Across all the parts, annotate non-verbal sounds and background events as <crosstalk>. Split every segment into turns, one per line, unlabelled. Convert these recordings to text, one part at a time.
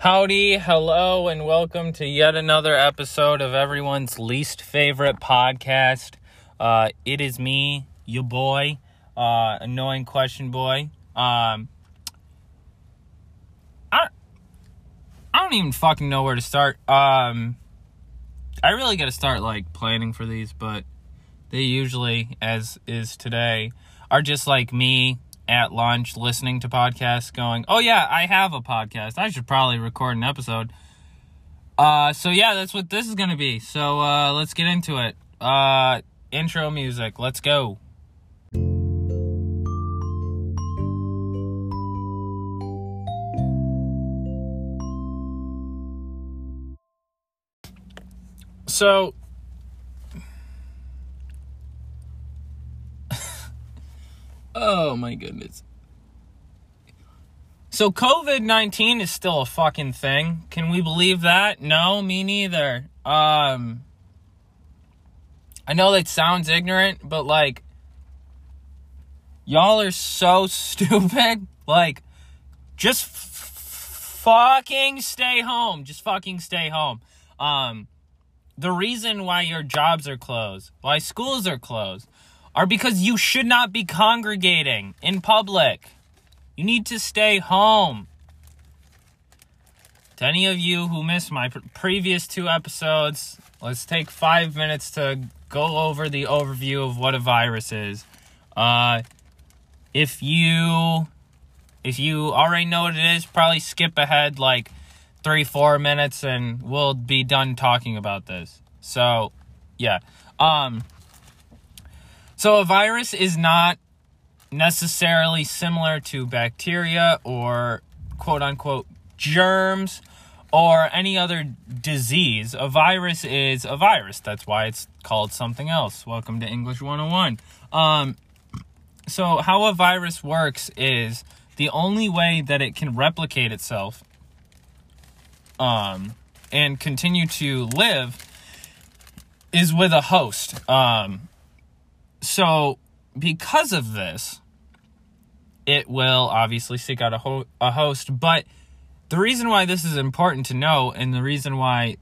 Howdy, hello, and welcome to yet another episode of everyone's least favorite podcast. Uh, it is me, your boy, uh, annoying question boy. Um, I, I don't even fucking know where to start. Um, I really got to start like planning for these, but they usually, as is today, are just like me at lunch listening to podcasts going, "Oh yeah, I have a podcast. I should probably record an episode." Uh so yeah, that's what this is going to be. So uh let's get into it. Uh intro music. Let's go. So Oh my goodness. So COVID 19 is still a fucking thing. Can we believe that? No, me neither. Um I know that sounds ignorant, but like y'all are so <laughs> stupid. Like just f- fucking stay home. Just fucking stay home. Um the reason why your jobs are closed, why schools are closed, are because you should not be congregating in public. You need to stay home. To any of you who missed my previous two episodes, let's take five minutes to go over the overview of what a virus is. Uh, if you if you already know what it is, probably skip ahead like three four minutes, and we'll be done talking about this. So, yeah. Um, so a virus is not necessarily similar to bacteria or quote unquote germs or any other disease. A virus is a virus. That's why it's called something else. Welcome to English 101. Um, so, how a virus works is the only way that it can replicate itself um, and continue to live is with a host. Um, so, because of this, it will obviously seek out a, ho- a host. But the reason why this is important to know, and the reason why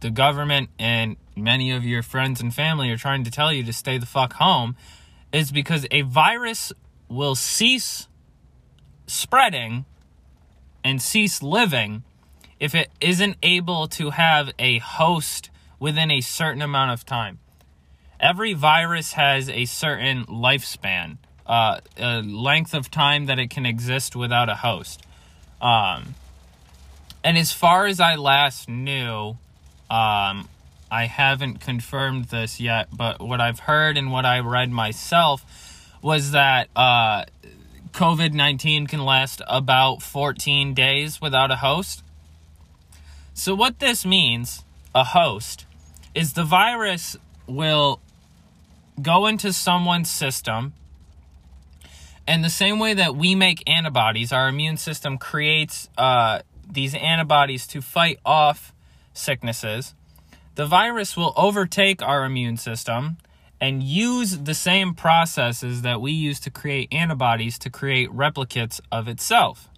the government and many of your friends and family are trying to tell you to stay the fuck home, is because a virus will cease spreading and cease living if it isn't able to have a host within a certain amount of time every virus has a certain lifespan, uh, a length of time that it can exist without a host. Um, and as far as I last knew, um, I haven't confirmed this yet, but what I've heard and what I read myself was that uh, COVID 19 can last about 14 days without a host. So, what this means, a host, is the virus will go into someone's system. And the same way that we make antibodies, our immune system creates uh, these antibodies to fight off sicknesses. The virus will overtake our immune system and use the same processes that we use to create antibodies to create replicates of itself.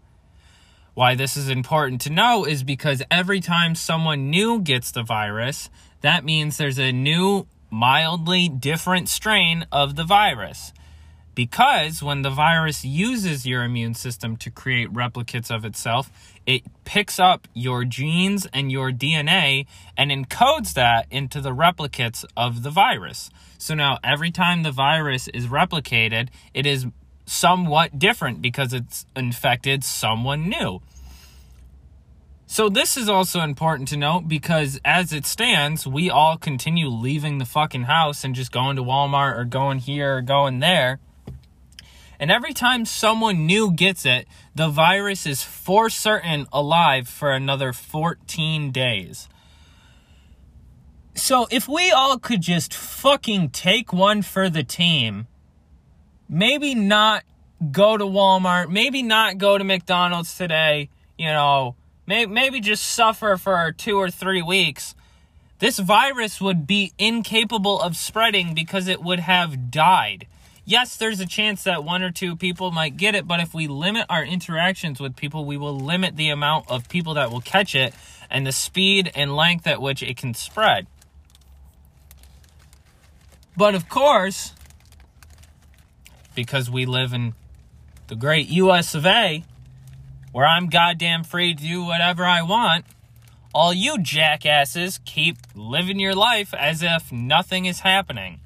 Why this is important to know is because every time someone new gets the virus, that means there's a new mildly different strain of the virus. Because when the virus uses your immune system to create replicates of itself, it picks up your genes and your DNA and encodes that into the replicates of the virus. So now every time the virus is replicated, it is somewhat different because it's infected someone new. So this is also important to note because as it stands, we all continue leaving the fucking house and just going to Walmart or going here or going there. And every time someone new gets it, the virus is for certain alive for another 14 days. So if we all could just fucking take one for the team, maybe not go to Walmart, maybe not go to McDonald's today, you know, maybe just suffer for two or three weeks, this virus would be incapable of spreading because it would have died. yes, there's a chance that one or two people might get it, but if we limit our interactions with people, we will limit the amount of people that will catch it and the speed and length at which it can spread. But of course, because we live in the great US of A, where I'm goddamn free to do whatever I want, all you jackasses keep living your life as if nothing is happening.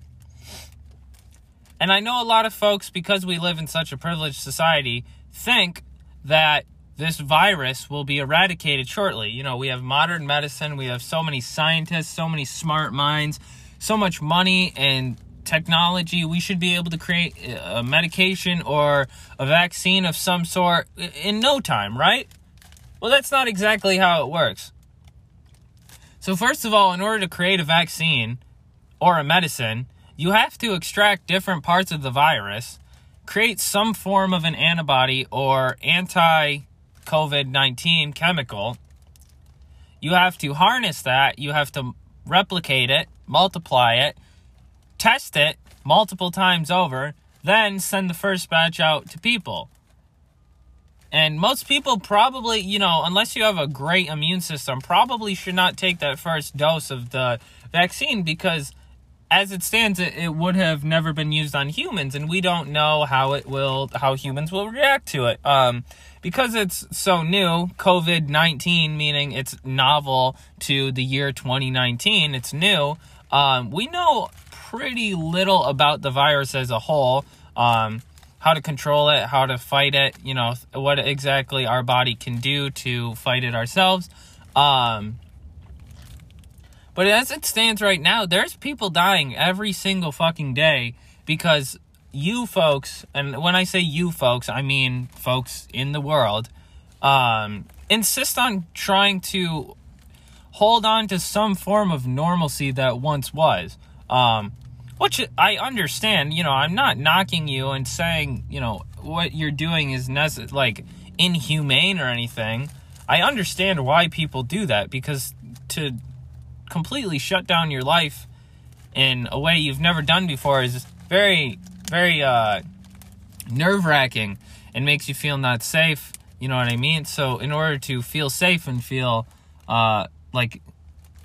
And I know a lot of folks, because we live in such a privileged society, think that this virus will be eradicated shortly. You know, we have modern medicine, we have so many scientists, so many smart minds, so much money and technology. We should be able to create a medication or a vaccine of some sort in no time, right? Well, that's not exactly how it works. So, first of all, in order to create a vaccine or a medicine, you have to extract different parts of the virus, create some form of an antibody or anti COVID 19 chemical. You have to harness that, you have to replicate it, multiply it, test it multiple times over, then send the first batch out to people. And most people probably, you know, unless you have a great immune system, probably should not take that first dose of the vaccine because as it stands, it, it would have never been used on humans, and we don't know how it will, how humans will react to it. Um, because it's so new, COVID 19, meaning it's novel to the year 2019, it's new, um, we know pretty little about the virus as a whole. Um, how to control it, how to fight it, you know, what exactly our body can do to fight it ourselves. Um, but as it stands right now, there's people dying every single fucking day because you folks, and when I say you folks, I mean folks in the world, um, insist on trying to hold on to some form of normalcy that once was. Um, which I understand. You know, I'm not knocking you and saying you know what you're doing is like inhumane or anything. I understand why people do that because to completely shut down your life in a way you've never done before is very, very uh, nerve wracking and makes you feel not safe. You know what I mean? So, in order to feel safe and feel uh, like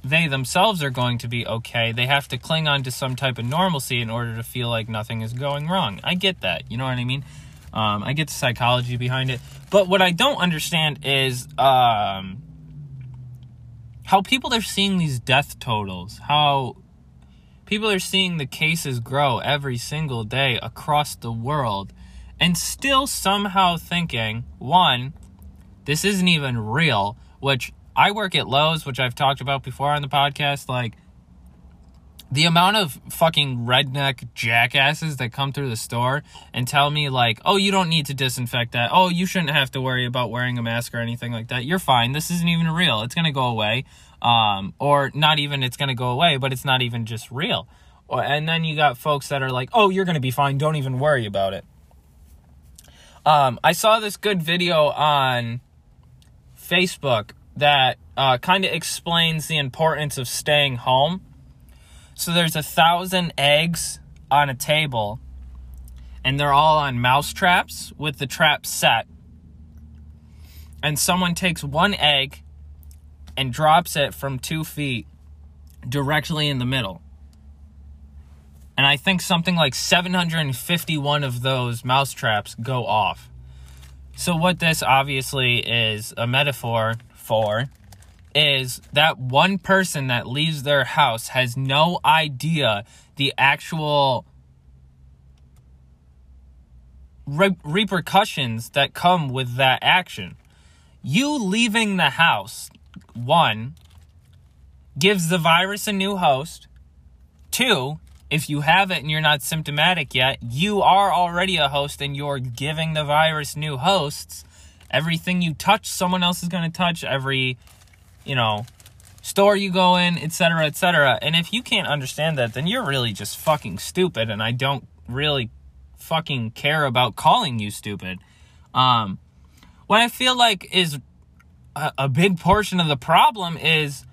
they themselves are going to be okay. They have to cling on to some type of normalcy in order to feel like nothing is going wrong. I get that. You know what I mean? Um, I get the psychology behind it. But what I don't understand is um, how people are seeing these death totals. How people are seeing the cases grow every single day across the world and still somehow thinking, one, this isn't even real, which I work at Lowe's, which I've talked about before on the podcast. Like, the amount of fucking redneck jackasses that come through the store and tell me, like, oh, you don't need to disinfect that. Oh, you shouldn't have to worry about wearing a mask or anything like that. You're fine. This isn't even real. It's going to go away. Um, or not even it's going to go away, but it's not even just real. And then you got folks that are like, oh, you're going to be fine. Don't even worry about it. Um, I saw this good video on Facebook that uh, kind of explains the importance of staying home. So there's a thousand eggs on a table, and they're all on mouse traps with the trap set. And someone takes one egg and drops it from two feet directly in the middle. And I think something like 751 of those mouse traps go off. So, what this obviously is a metaphor for is that one person that leaves their house has no idea the actual re- repercussions that come with that action. You leaving the house, one, gives the virus a new host. Two, if you have it and you're not symptomatic yet, you are already a host and you're giving the virus new hosts. Everything you touch, someone else is going to touch. Every, you know, store you go in, etc., etc. And if you can't understand that, then you're really just fucking stupid. And I don't really fucking care about calling you stupid. Um, what I feel like is a, a big portion of the problem is,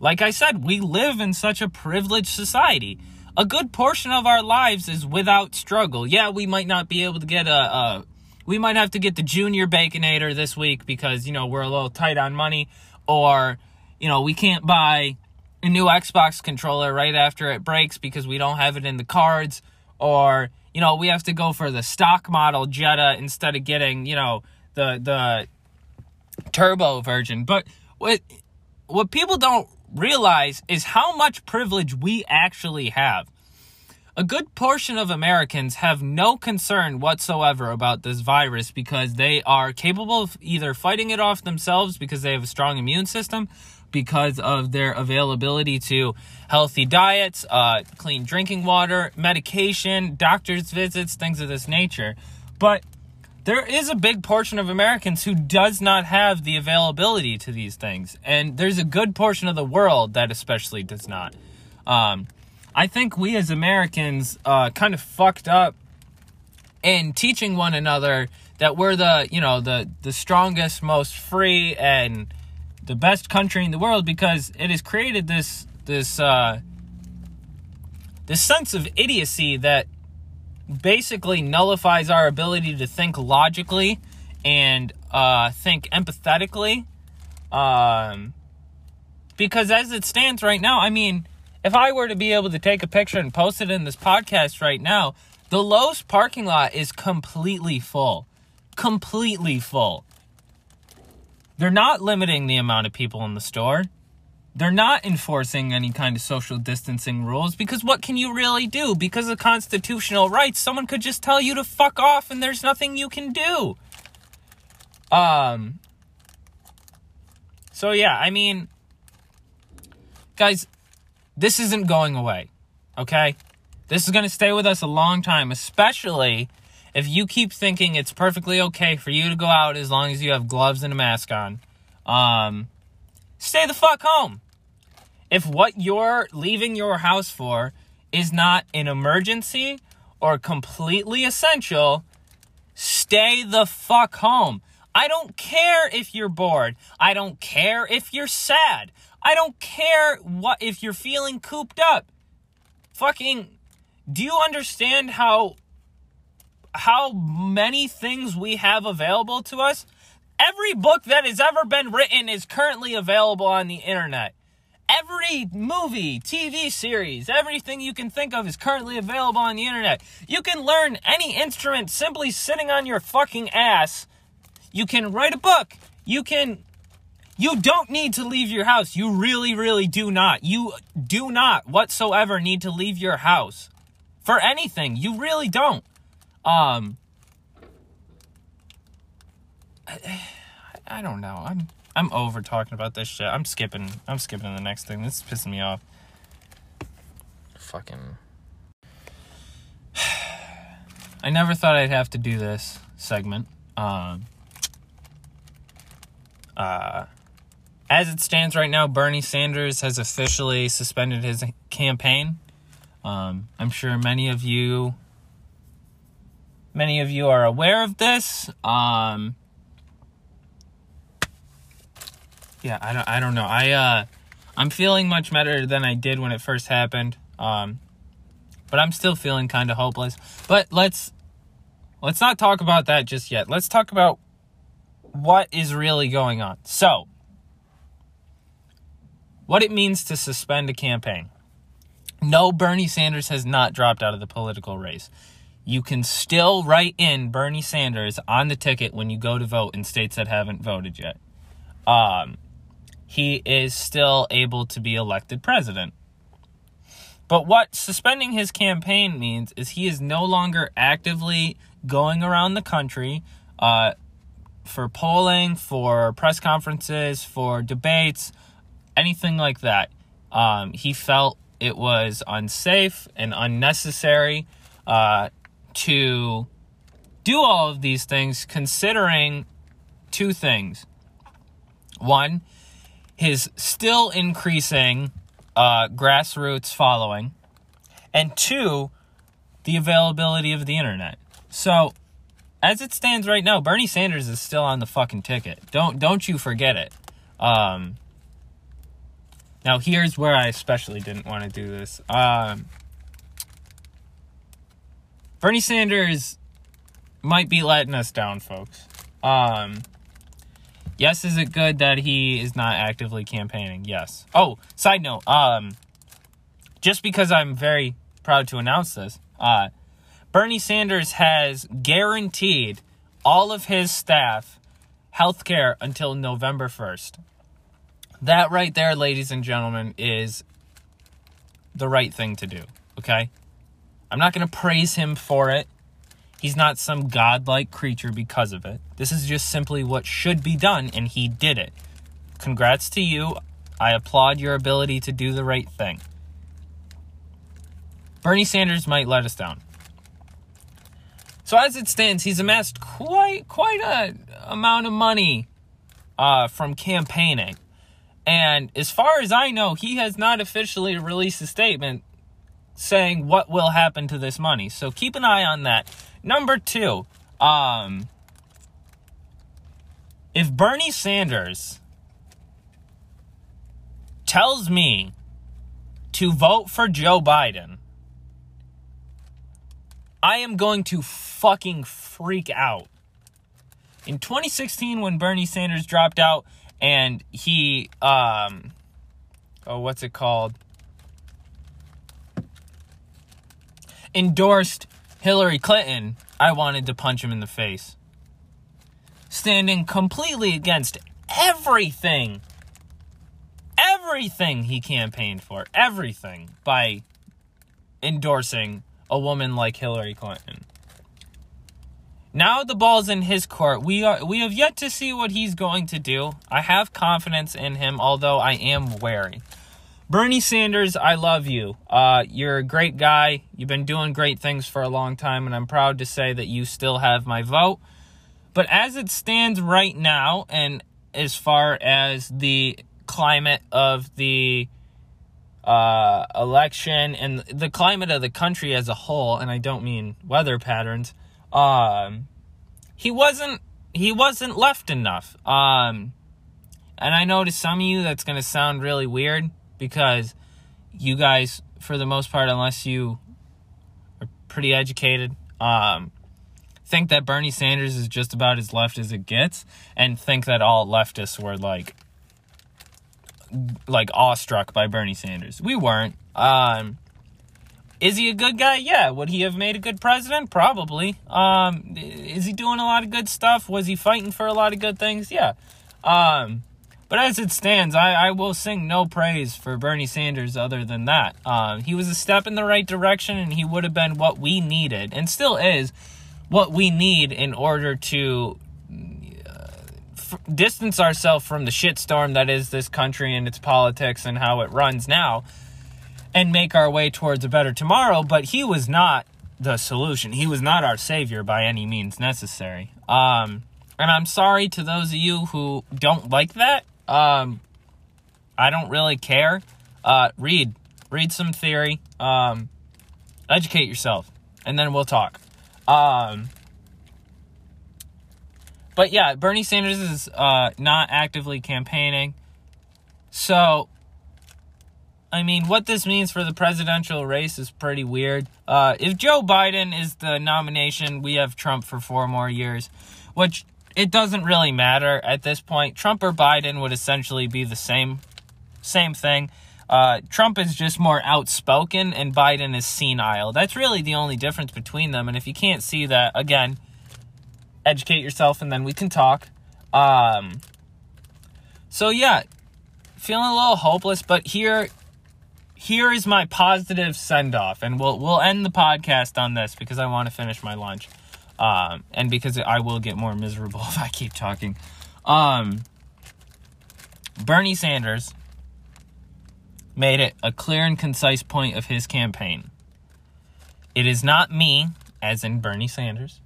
like I said, we live in such a privileged society. a good portion of our lives is without struggle. Yeah, we might not be able to get a, a we might have to get the junior baconator this week because you know we're a little tight on money. Or you know we can't buy a new Xbox controller right after it breaks because we don't have it in the cards. Or you know we have to go for the stock model Jetta instead of getting you know the the turbo version. But what what people don't realize is how much privilege we actually have a good portion of Americans have no concern whatsoever about this virus because they are capable of either fighting it off themselves because they have a strong immune system, because of their availability to healthy diets, uh, clean drinking water, medication, doctor's visits, things of this nature. But there is a big portion of Americans who does not have the availability to these things. And there's a good portion of the world that especially does not. Um, I think we as Americans uh, kind of fucked up in teaching one another that we're the you know the the strongest, most free, and the best country in the world because it has created this this uh, this sense of idiocy that basically nullifies our ability to think logically and uh, think empathetically. Um, because as it stands right now, I mean if I were to be able to take a picture and post it in this podcast right now, the Lowe's parking lot is completely full. Completely full. They're not limiting the amount of people in the store. They're not enforcing any kind of social distancing rules because what can you really do? Because of constitutional rights, someone could just tell you to fuck off and there's nothing you can do. Um So yeah, I mean guys, this isn't going away. Okay? This is going to stay with us a long time, especially if you keep thinking it's perfectly okay for you to go out as long as you have gloves and a mask on. Um, stay the fuck home. If what you're leaving your house for is not an emergency or completely essential, stay the fuck home. I don't care if you're bored. I don't care if you're sad. I don't care what if you're feeling cooped up. Fucking do you understand how how many things we have available to us? Every book that has ever been written is currently available on the internet. Every movie, TV series, everything you can think of is currently available on the internet. You can learn any instrument simply sitting on your fucking ass. You can write a book. You can you don't need to leave your house. You really, really do not. You do not whatsoever need to leave your house for anything. You really don't. Um, I, I don't know. I'm I'm over talking about this shit. I'm skipping. I'm skipping to the next thing. This is pissing me off. Fucking. <sighs> I never thought I'd have to do this segment. Um. Uh as it stands right now, Bernie Sanders has officially suspended his campaign. Um, I'm sure many of you, many of you are aware of this. Um, yeah, I don't, I don't know. I, uh, I'm feeling much better than I did when it first happened. Um, but I'm still feeling kind of hopeless. But let's, let's not talk about that just yet. Let's talk about what is really going on. So, what it means to suspend a campaign. No, Bernie Sanders has not dropped out of the political race. You can still write in Bernie Sanders on the ticket when you go to vote in states that haven't voted yet. Um, he is still able to be elected president. But what suspending his campaign means is he is no longer actively going around the country uh, for polling, for press conferences, for debates, anything like that. Um, he felt it was unsafe and unnecessary uh, to do all of these things, considering two things. One, his still increasing uh, grassroots following, and two, the availability of the internet. So, as it stands right now, Bernie Sanders is still on the fucking ticket. Don't don't you forget it. Um, now, here's where I especially didn't want to do this. Um, Bernie Sanders might be letting us down, folks. Um, yes, is it good that he is not actively campaigning? Yes. Oh, side note, um, just because I'm very proud to announce this, uh, Bernie Sanders has guaranteed all of his staff health care until November 1st. That right there, ladies and gentlemen, is the right thing to do, okay? I'm not going to praise him for it. He's not some godlike creature because of it. This is just simply what should be done, and he did it. Congrats to you. I applaud your ability to do the right thing. Bernie Sanders might let us down. So as it stands, he's amassed quite quite a amount of money uh, from campaigning. And as far as I know, he has not officially released a statement saying what will happen to this money. So keep an eye on that. Number two, um, if Bernie Sanders tells me to vote for Joe Biden, I am going to fucking freak out. In 2016, when Bernie Sanders dropped out and he, um, oh, what's it called? Endorsed Hillary Clinton, I wanted to punch him in the face. Standing completely against everything, everything he campaigned for, everything by endorsing a woman like Hillary Clinton. Now the ball's in his court. We are we have yet to see what he's going to do. I have confidence in him, although I am wary. Bernie Sanders, I love you. Uh, you're a great guy. You've been doing great things for a long time, and I'm proud to say that you still have my vote. But as it stands right now, and as far as the climate of the uh, election and the climate of the country as a whole, and I don't mean weather patterns, um, he wasn't he wasn't left enough. Um, and I know to some of you that's going to sound really weird because you guys, for the most part, unless you are pretty educated, um, think that Bernie Sanders is just about as left as it gets, and think that all leftists were like like awestruck by Bernie Sanders. We weren't. Um, is he a good guy? Yeah. Would he have made a good president? Probably. Um, is he doing a lot of good stuff? Was he fighting for a lot of good things? Yeah. Um, but as it stands, I, I will sing no praise for Bernie Sanders other than that. Um, he was a step in the right direction, and he would have been what we needed, and still is what we need in order to distance ourselves from the shitstorm that is this country and its politics and how it runs now, and make our way towards a better tomorrow. But he was not the solution. He was not our savior by any means necessary. Um, and I'm sorry to those of you who don't like that. Um, I don't really care. Uh, read, read some theory. Um, educate yourself, and then we'll talk. Um, but yeah, Bernie Sanders is uh, not actively campaigning. So, I mean, what this means for the presidential race is pretty weird. Uh, if Joe Biden is the nomination, we have Trump for four more years, which it doesn't really matter at this point. Trump or Biden would essentially be the same same thing. Uh, Trump is just more outspoken and Biden is senile. That's really the only difference between them. And if you can't see that, again, educate yourself and then we can talk. Um, so yeah, feeling a little hopeless, but here here is my positive send off, and we'll we'll end the podcast on this because I want to finish my lunch um, and because I will get more miserable <laughs> if I keep talking. Um, Bernie Sanders made it a clear and concise point of his campaign. It is not me, as in Bernie Sanders.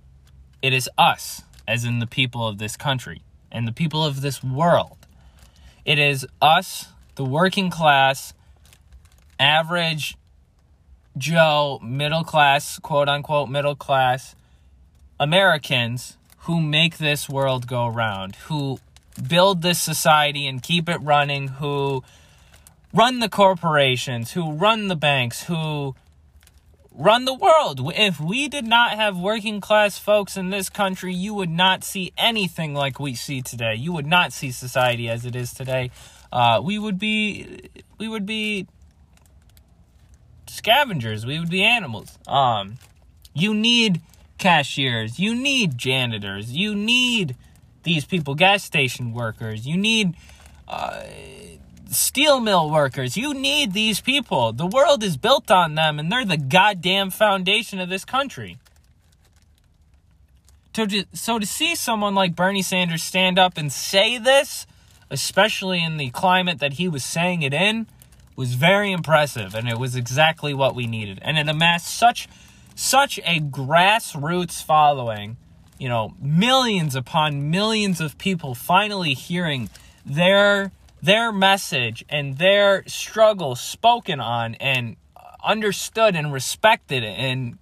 It is us, as in the people of this country and the people of this world. It is us, the working class, average Joe, middle class, quote unquote, middle class Americans who make this world go round, who build this society and keep it running, who run the corporations, who run the banks, who run the world. If we did not have working class folks in this country, you would not see anything like we see today. You would not see society as it is today. Uh, we would be we would be scavengers. We would be animals. Um, you need cashiers. You need janitors. You need these people, gas station workers. You need uh, steel mill workers. You need these people. The world is built on them, and they're the goddamn foundation of this country. So to, so to see someone like Bernie Sanders stand up and say this, especially in the climate that he was saying it in, was very impressive, and it was exactly what we needed. And it amassed such such a grassroots following, you know, millions upon millions of people finally hearing their their message and their struggle spoken on and understood and respected and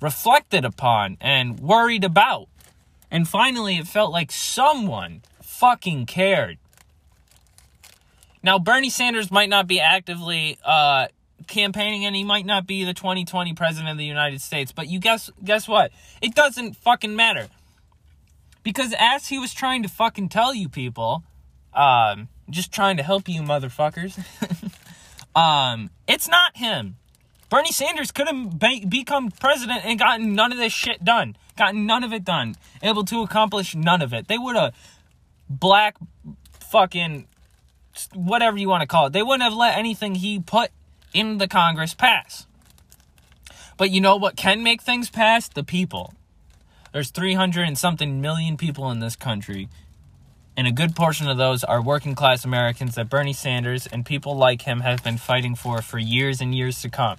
reflected upon and worried about. And finally, it felt like someone fucking cared. Now, Bernie Sanders might not be actively uh, campaigning and he might not be the 2020 president of the United States, but you guess guess what? It doesn't fucking matter. Because as he was trying to fucking tell you people, um, just trying to help you motherfuckers. <laughs> um, it's not him. Bernie Sanders could have be- become president and gotten none of this shit done. Gotten none of it done. Able to accomplish none of it. They would have black fucking whatever you want to call it. They wouldn't have let anything he put in the Congress pass. But you know what can make things pass? The people. There's 300 and something million people in this country. And a good portion of those are working class Americans that Bernie Sanders and people like him have been fighting for for years and years to come.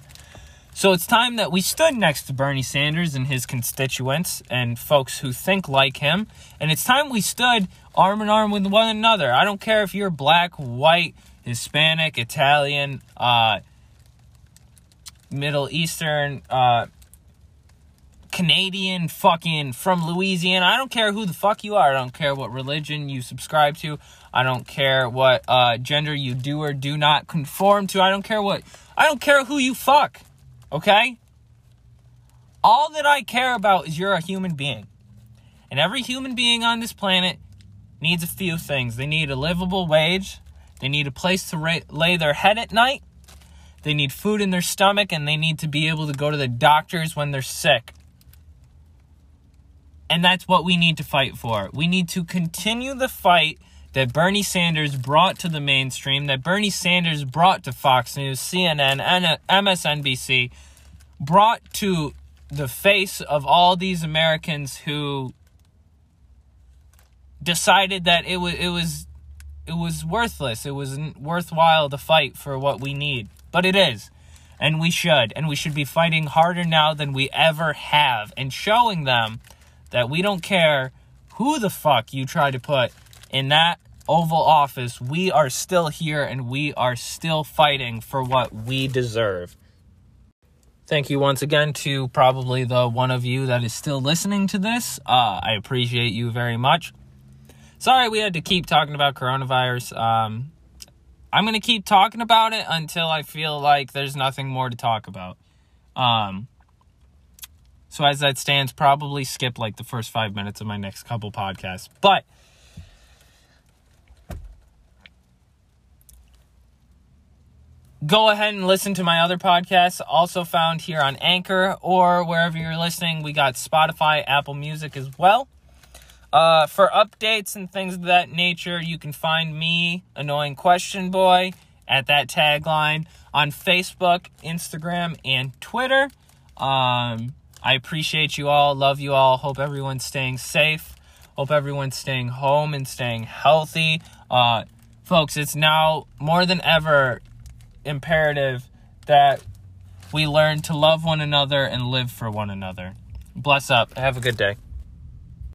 So it's time that we stood next to Bernie Sanders and his constituents and folks who think like him. And it's time we stood arm in arm with one another. I don't care if you're black, white, Hispanic, Italian, uh, Middle Eastern, uh, Canadian, fucking from Louisiana. I don't care who the fuck you are. I don't care what religion you subscribe to. I don't care what uh, gender you do or do not conform to. I don't care what. I don't care who you fuck. Okay? All that I care about is you're a human being. And every human being on this planet needs a few things. They need a livable wage. They need a place to ra- lay their head at night. They need food in their stomach and they need to be able to go to the doctors when they're sick. And that's what we need to fight for. We need to continue the fight that Bernie Sanders brought to the mainstream, that Bernie Sanders brought to Fox News, CNN, and MSNBC, brought to the face of all these Americans who decided that it was it was it was worthless. It wasn't worthwhile to fight for what we need but it is. And we should. And we should be fighting harder now than we ever have and showing them that we don't care who the fuck you try to put in that Oval Office. We are still here and we are still fighting for what we deserve. Thank you once again to probably the one of you that is still listening to this. Uh, I appreciate you very much. Sorry we had to keep talking about coronavirus. Um, I'm going to keep talking about it until I feel like there's nothing more to talk about. Um, so as that stands, probably skip like the first five minutes of my next couple podcasts. But go ahead and listen to my other podcasts, also found here on Anchor or wherever you're listening. We got Spotify, Apple Music as well. Uh, for updates and things of that nature, you can find me, Annoying Question Boy, at that tagline on Facebook, Instagram, and Twitter. Um, I appreciate you all, love you all, hope everyone's staying safe, hope everyone's staying home and staying healthy. Uh, folks, it's now more than ever imperative that we learn to love one another and live for one another. Bless up. Have a good day.